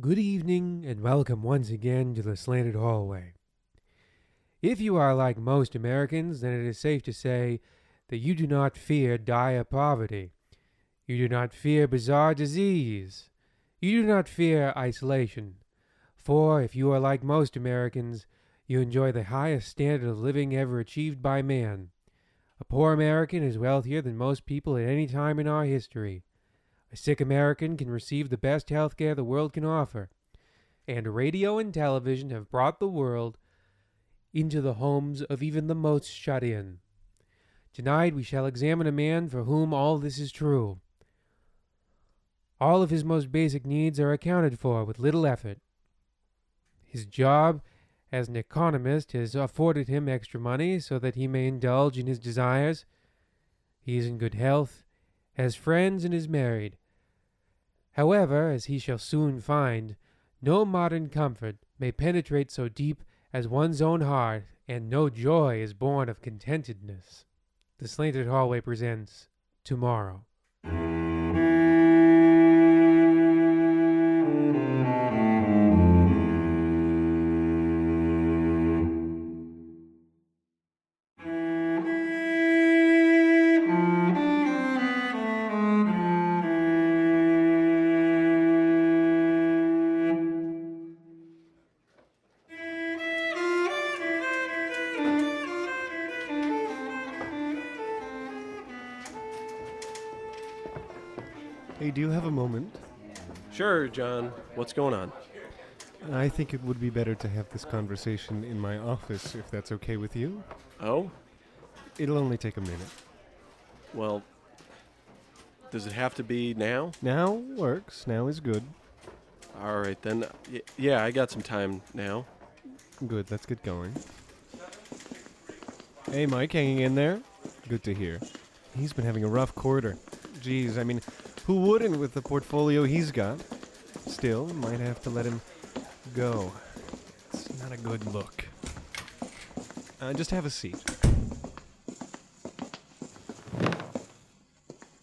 Good evening, and welcome once again to the Slanted Hallway. If you are like most Americans, then it is safe to say that you do not fear dire poverty. You do not fear bizarre disease. You do not fear isolation. For if you are like most Americans, you enjoy the highest standard of living ever achieved by man. A poor American is wealthier than most people at any time in our history. A sick American can receive the best health care the world can offer. And radio and television have brought the world into the homes of even the most shut in. Tonight we shall examine a man for whom all this is true. All of his most basic needs are accounted for with little effort. His job as an economist has afforded him extra money so that he may indulge in his desires. He is in good health, has friends, and is married. However, as he shall soon find, no modern comfort may penetrate so deep as one's own heart, and no joy is born of contentedness. The Slanted Hallway presents Tomorrow. Hey, do you have a moment? Sure, John. What's going on? I think it would be better to have this conversation in my office, if that's okay with you. Oh, It'll only take a minute. well, does it have to be now? Now works. Now is good. All right, then. Y- yeah, I got some time now. Good, let's get going. Hey, Mike, hanging in there? Good to hear. He's been having a rough quarter. Geez, I mean, who wouldn't with the portfolio he's got? Still, might have to let him go. It's not a good look. Uh, just have a seat.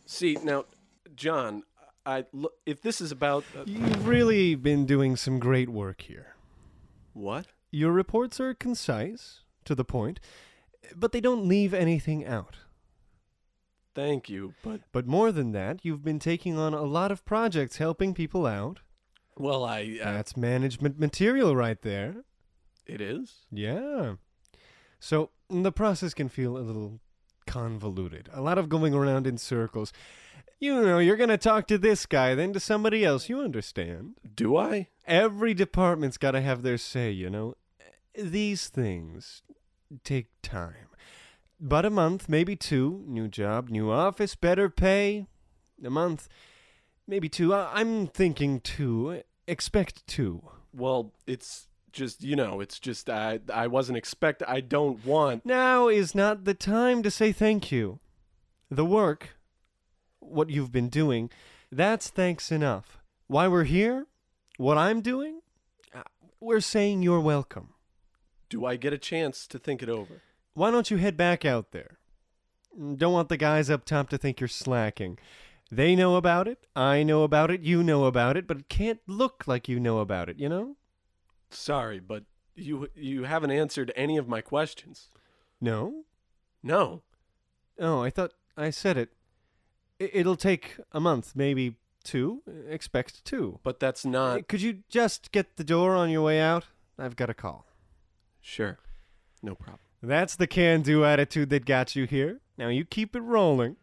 See, now, John, I look. If this is about uh, You've really been doing some great work here. what? Your reports are concise, to the point, but they don't leave anything out. Thank you, but But more than that, you've been taking on a lot of projects helping people out. well, I. Uh, That's management material right there. it is. Yeah. So the process can feel a little convoluted. A lot of going around in circles. You know, you're going to talk to this guy, then to somebody else. You understand? Do I? Every department's got to have their say, you know. These things take time. But a month, maybe two. New job, new office, better pay. A month, maybe two. I- I'm thinking two. Expect two. Well, it's just you know, it's just I. I wasn't expect. I don't want. Now is not the time to say thank you. The work, what you've been doing, that's thanks enough. Why we're here, what I'm doing, uh, we're saying you're welcome. Do I get a chance to think it over? Why don't you head back out there? Don't want the guys up top to think you're slacking. They know about it, I know about it, you know about it, but it can't look like you know about it, you know? Sorry, but you you haven't answered any of my questions. No? No. Oh, I thought I said it. It'll take a month, maybe two. Expect two. But that's not. Uh, could you just get the door on your way out? I've got a call. Sure. No problem. That's the can do attitude that got you here. Now you keep it rolling.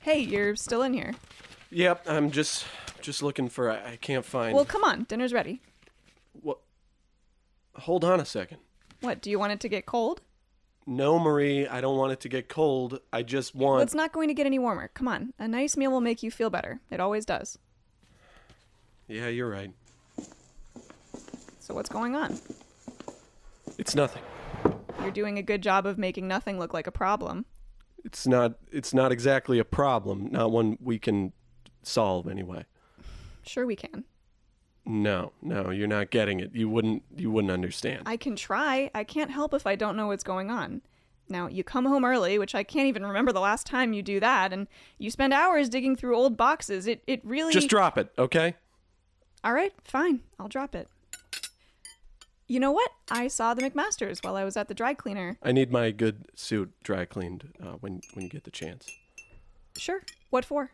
Hey, you're still in here. Yep, I'm just just looking for. I, I can't find. Well, come on, dinner's ready. what? Hold on a second. What, do you want it to get cold? No, Marie, I don't want it to get cold. I just Well, want. it's not going to get any warmer. Come on. A nice meal will make you feel better. It always does. Yeah, you're right. So, what's going on? It's nothing. You're doing a good job of making nothing look like a problem. It's not. It's not exactly a problem. Not one we can solve anyway. Sure, we can. No, no, you're not getting it. You wouldn't. You wouldn't understand. I can try. I can't help if I don't know what's going on. Now, you come home early, which I can't even remember the last time you do that, and you spend hours digging through old boxes. It it really Just drop it, okay? All right, fine. I'll drop it. You know what? I saw the McMasters while I was at the dry cleaner. I need my good suit dry cleaned uh, when when you get the chance. Sure. What for?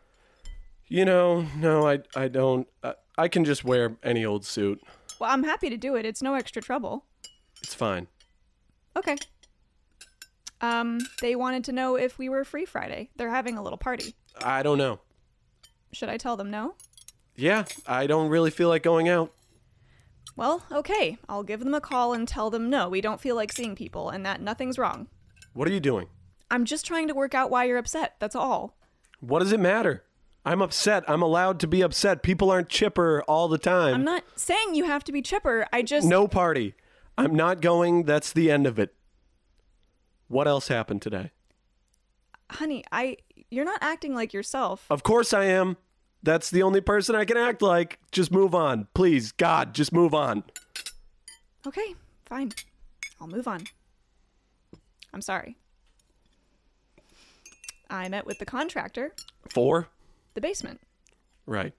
You know, no, I I don't. Uh, I can just wear any old suit. Well, I'm happy to do it. It's no extra trouble. It's fine. Okay. Um, they wanted to know if we were free Friday. They're having a little party. I don't know. Should I tell them no? Yeah, I don't really feel like going out. Well, okay. I'll give them a call and tell them no, we don't feel like seeing people and that nothing's wrong. What are you doing? I'm just trying to work out why you're upset. That's all. What does it matter? I'm upset. I'm allowed to be upset. People aren't chipper all the time. I'm not saying you have to be chipper. I just No party. I'm not going. That's the end of it. What else happened today? honey, I you're not acting like yourself. Of course I am. That's the only person I can act like. Just move on. Please, God, just move on. Okay, fine. I'll move on. I'm sorry. I met with the contractor, For? the basement. Right.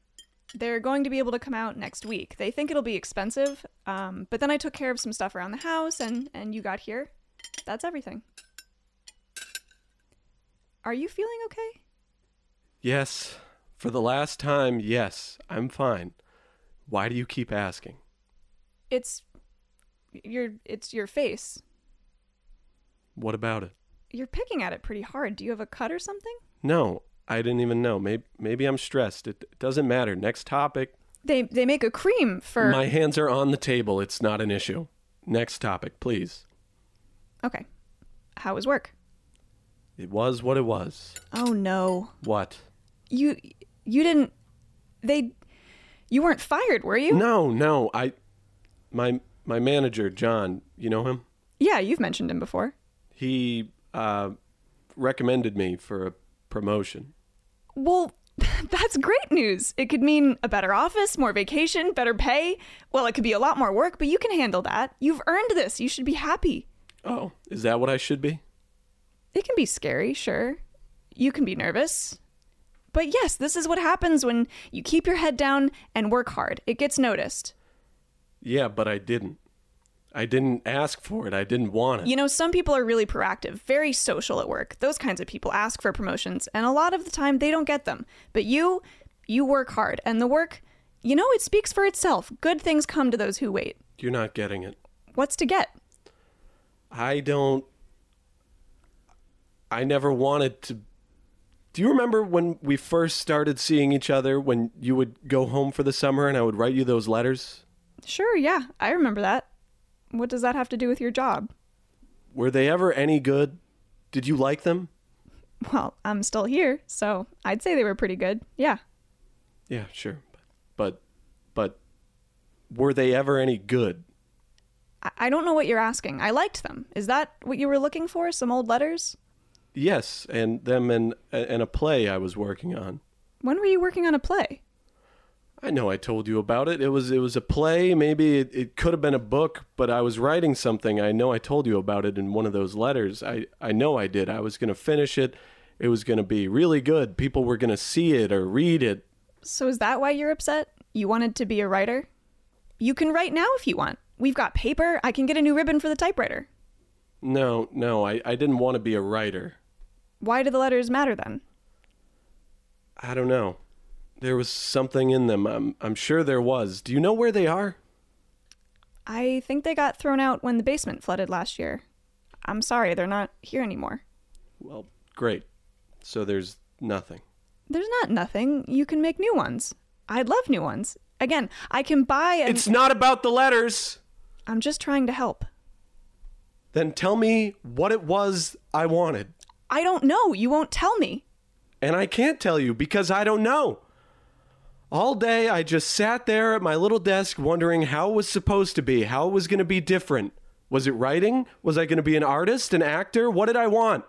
They're going to be able to come out next week. They think it'll be expensive, um, but then I took care of some stuff around the house, and and you got here. That's everything. Are you feeling okay? Yes. For the last time, yes. I'm fine. Why do you keep asking? It's your it's your face. What about it? You're picking at it pretty hard. Do you have a cut or something? No, I didn't even know. Maybe, maybe I'm stressed. It, it doesn't matter. Next topic. They they make a cream for My hands are on the table. It's not an issue. Next topic, please. Okay. How was work? It was what it was. Oh no. What? You you didn't they you weren't fired, were you? No, no. I my my manager, John, you know him? Yeah, you've mentioned him before. He uh recommended me for a promotion. Well, that's great news. It could mean a better office, more vacation, better pay. Well, it could be a lot more work, but you can handle that. You've earned this. You should be happy. Oh, is that what I should be? It can be scary, sure. You can be nervous. But yes, this is what happens when you keep your head down and work hard. It gets noticed. Yeah, but I didn't. I didn't ask for it. I didn't want it. You know, some people are really proactive, very social at work. Those kinds of people ask for promotions, and a lot of the time they don't get them. But you, you work hard, and the work, you know, it speaks for itself. Good things come to those who wait. You're not getting it. What's to get? I don't. I never wanted to. Do you remember when we first started seeing each other when you would go home for the summer and I would write you those letters? Sure, yeah, I remember that. What does that have to do with your job? Were they ever any good? Did you like them? Well, I'm still here, so I'd say they were pretty good. Yeah. Yeah, sure. But but were they ever any good? I, I don't know what you're asking. I liked them. Is that what you were looking for? Some old letters? Yes, and them and in a play I was working on. When were you working on a play? I know I told you about it. It was it was a play. Maybe it, it could have been a book, but I was writing something. I know I told you about it in one of those letters. I, I know I did. I was going to finish it. It was going to be really good. People were going to see it or read it. So is that why you're upset? You wanted to be a writer? You can write now if you want. We've got paper. I can get a new ribbon for the typewriter. No, no, I, I didn't want to be a writer. Why do the letters matter then? I don't know. There was something in them. I'm, I'm sure there was. Do you know where they are? I think they got thrown out when the basement flooded last year. I'm sorry, they're not here anymore. Well, great. So there's nothing. There's not nothing. You can make new ones. I'd love new ones. Again, I can buy and It's not about the letters. I'm just trying to help. Then tell me what it was I wanted. I don't know. You won't tell me. And I can't tell you because I don't know. All day I just sat there at my little desk wondering how it was supposed to be, how it was going to be different. Was it writing? Was I going to be an artist, an actor? What did I want?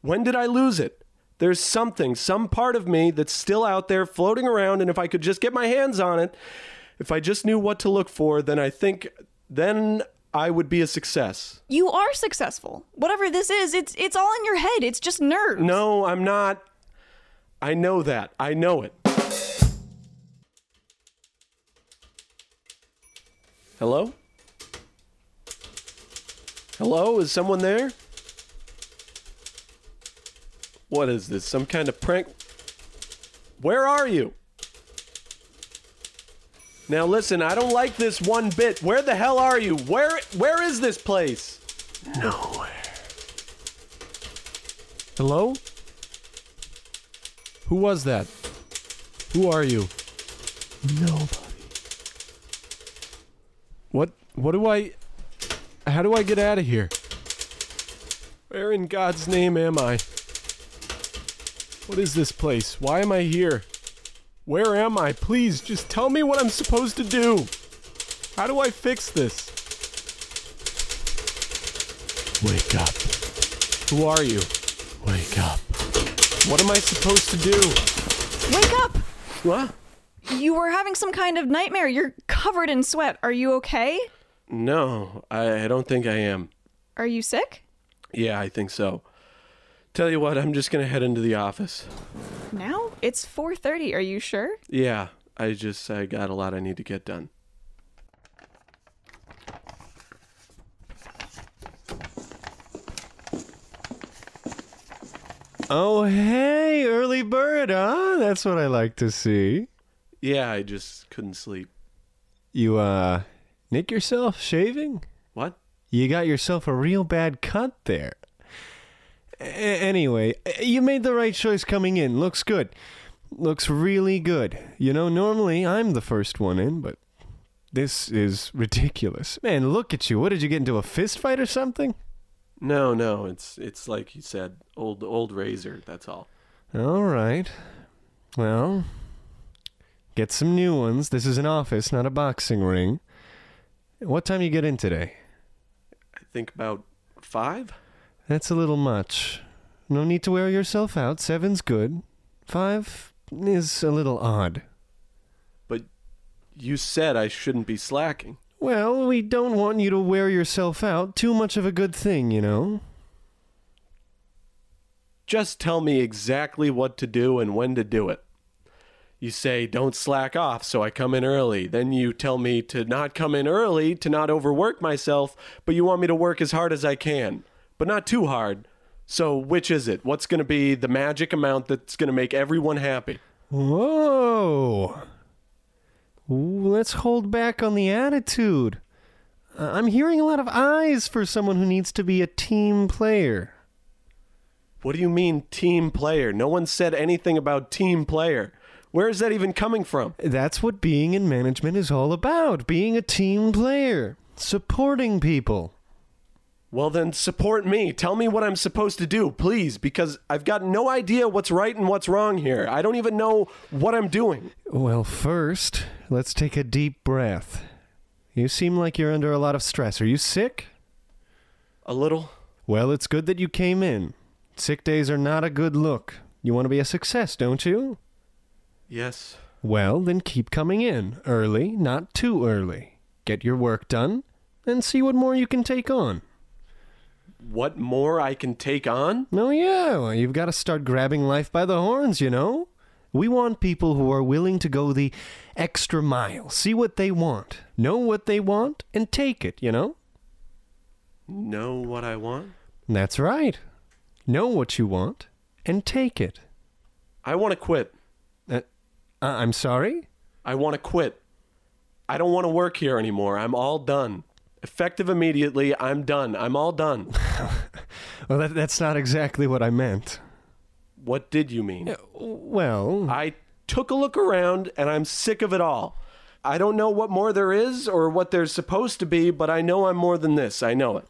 When did I lose it? There's something, some part of me that's still out there floating around, and if I could just get my hands on it, if I just knew what to look for, then I think, then I would be a success. You are successful. Whatever this is, it's it's all in your head. It's just nerves. No, I'm not. I know that. I know it. Hello? Hello? Is someone there? What is this? Some kind of prank? Where are you? Now listen, I don't like this one bit. Where the hell are you? Where where is this place? Nowhere. Hello? Who was that? Who are you? Nobody. What what do I How do I get out of here? Where in God's name am I? What is this place? Why am I here? Where am I? Please just tell me what I'm supposed to do. How do I fix this? Wake up. Who are you? Wake up. What am I supposed to do? Wake up! What? You were having some kind of nightmare. You're covered in sweat. Are you okay? No, I, I don't think I am. Are you sick? Yeah, I think so. Tell you what, I'm just gonna head into the office. Now? It's 4:30. Are you sure? Yeah, I just I got a lot I need to get done. Oh, hey, early bird, huh? That's what I like to see. Yeah, I just couldn't sleep. You, uh, nick yourself shaving? What? You got yourself a real bad cut there. Anyway, you made the right choice coming in. Looks good. Looks really good. You know, normally I'm the first one in, but this is ridiculous. Man, look at you. What did you get into a fist fight or something? No, no, it's it's like you said, old old razor. That's all. All right. Well, get some new ones. This is an office, not a boxing ring. What time you get in today? I think about five. That's a little much. No need to wear yourself out. Seven's good. Five is a little odd. But you said I shouldn't be slacking. Well, we don't want you to wear yourself out. Too much of a good thing, you know. Just tell me exactly what to do and when to do it. You say, don't slack off, so I come in early. Then you tell me to not come in early, to not overwork myself, but you want me to work as hard as I can, but not too hard. So, which is it? What's going to be the magic amount that's going to make everyone happy? Whoa. Ooh, let's hold back on the attitude. Uh, I'm hearing a lot of eyes for someone who needs to be a team player. What do you mean, team player? No one said anything about team player. Where is that even coming from? That's what being in management is all about being a team player, supporting people. Well, then support me. Tell me what I'm supposed to do, please, because I've got no idea what's right and what's wrong here. I don't even know what I'm doing. Well, first, let's take a deep breath. You seem like you're under a lot of stress. Are you sick? A little. Well, it's good that you came in. Sick days are not a good look. You want to be a success, don't you? Yes. Well, then keep coming in. Early, not too early. Get your work done, and see what more you can take on. What more I can take on? Oh, yeah, well, you've got to start grabbing life by the horns, you know? We want people who are willing to go the extra mile, see what they want, know what they want, and take it, you know? Know what I want? That's right. Know what you want, and take it. I want to quit. Uh, I'm sorry? I want to quit. I don't want to work here anymore. I'm all done. Effective immediately, I'm done. I'm all done. Well, that, that's not exactly what I meant. what did you mean? Well, I took a look around and I'm sick of it all. I don't know what more there is or what there's supposed to be, but I know I'm more than this. I know it.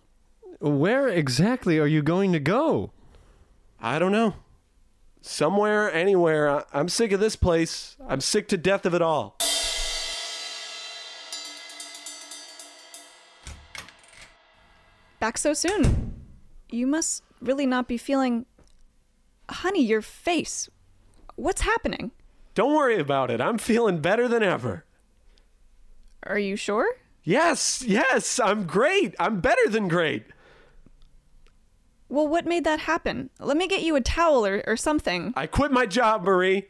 where exactly are you going to go? I don't know. Somewhere, anywhere. I'm sick of this place. I'm sick to death of it all. Back so soon. You must really not be feeling. Honey, your face. What's happening? Don't worry about it. I'm feeling better than ever. Are you sure? Yes, yes, I'm great. I'm better than great. Well, what made that happen? Let me get you a towel or, or something. I quit my job, Marie.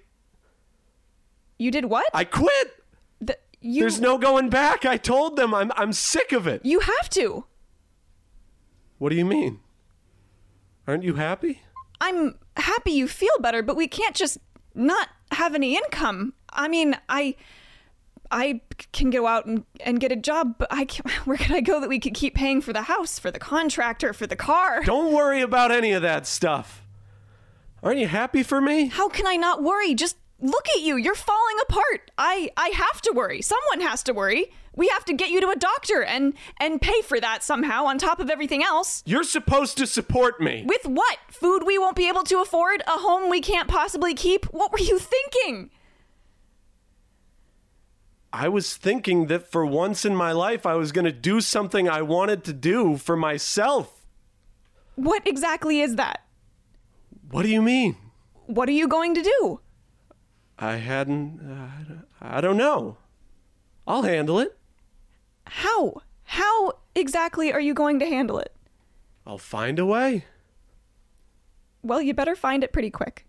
You did what? I quit. Th- you, There's no going back. I told them I'm I'm sick of it. You have to. What do you mean? Aren't you happy? I'm happy you feel better, but we can't just not have any income. I mean, I I can go out and, and get a job, but I can where can I go that we could keep paying for the house, for the contractor, for the car? Don't worry about any of that stuff. Aren't you happy for me? How can I not worry? Just look at you. You're falling apart. I I have to worry. Someone has to worry. We have to get you to a doctor and and pay for that somehow on top of everything else. You're supposed to support me. With what? Food we won't be able to afford? A home we can't possibly keep? What were you thinking? I was thinking that for once in my life I was going to do something I wanted to do for myself. What exactly is that? What do you mean? What are you going to do? I hadn't uh, I don't know. I'll handle it. How? How exactly are you going to handle it? I'll find a way. Well, you better find it pretty quick.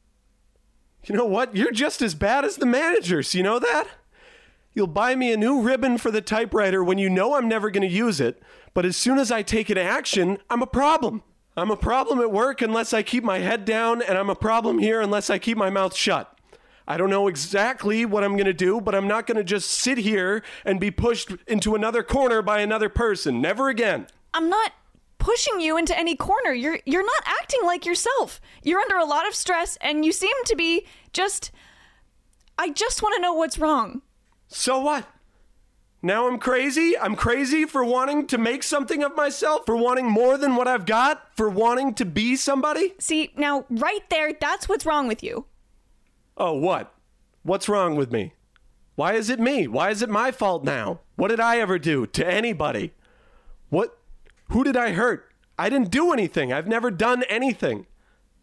You know what? You're just as bad as the managers. You know that? You'll buy me a new ribbon for the typewriter when you know I'm never going to use it, but as soon as I take an action, I'm a problem. I'm a problem at work unless I keep my head down, and I'm a problem here unless I keep my mouth shut. I don't know exactly what I'm going to do, but I'm not going to just sit here and be pushed into another corner by another person. Never again. I'm not pushing you into any corner. You're you're not acting like yourself. You're under a lot of stress and you seem to be just I just want to know what's wrong. So what? Now I'm crazy? I'm crazy for wanting to make something of myself, for wanting more than what I've got, for wanting to be somebody? See, now right there, that's what's wrong with you. Oh, what? What's wrong with me? Why is it me? Why is it my fault now? What did I ever do to anybody? What? Who did I hurt? I didn't do anything. I've never done anything.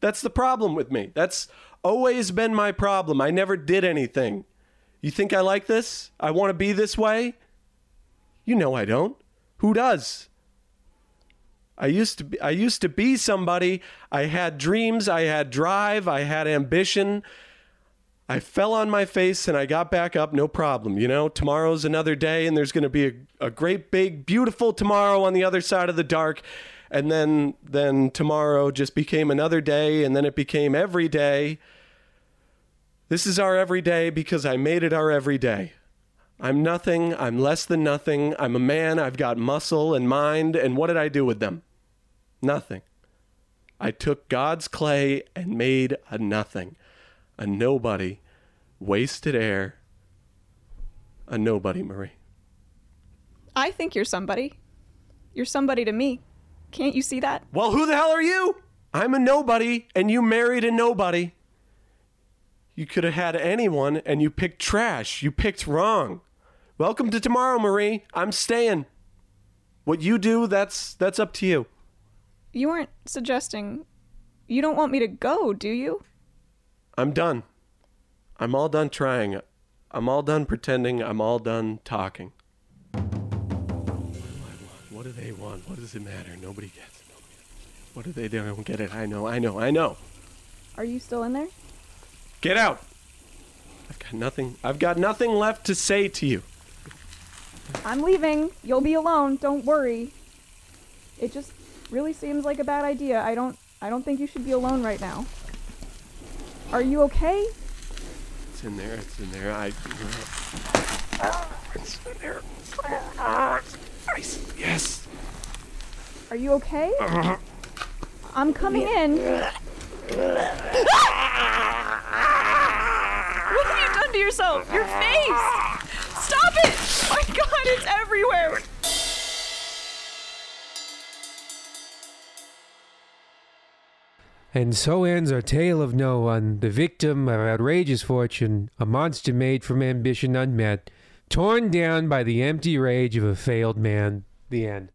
That's the problem with me. That's always been my problem. I never did anything. You think I like this? I want to be this way? You know I don't. Who does? I used to be, I used to be somebody. I had dreams, I had drive, I had ambition. I fell on my face and I got back up, no problem. You know, tomorrow's another day and there's going to be a, a great big beautiful tomorrow on the other side of the dark. And then then tomorrow just became another day and then it became every day. This is our everyday because I made it our everyday. I'm nothing, I'm less than nothing. I'm a man, I've got muscle and mind and what did I do with them? Nothing. I took God's clay and made a nothing a nobody, wasted air, a nobody, Marie. I think you're somebody. You're somebody to me. Can't you see that? Well, who the hell are you? I'm a nobody, and you married a nobody. You could have had anyone, and you picked trash. You picked wrong. Welcome to tomorrow, Marie. I'm staying. What you do, that's that's up to you. You aren't suggesting you don't want me to go, do you? I'm done. I'm all done trying. I'm all done pretending. I'm all done talking. What do I want? What do they want? What does it matter? Nobody gets it. Nobody gets it. What do they do? I don't get it. I know. I know. I know. Are you still in there? Get out. I've got nothing. I've got nothing left to say to you. I'm leaving. You'll be alone. Don't worry. It just really seems like a bad idea. I don't I don't think you should be alone right now. Are you okay? It's in there. It's in there. I. It's in there. Nice. Yes. Are you okay? Uh-huh. I'm coming in. what have you done to yourself? Your face! Stop it! Oh my god, it's everywhere! And so ends our tale of no one, the victim of outrageous fortune, a monster made from ambition unmet, torn down by the empty rage of a failed man. The end.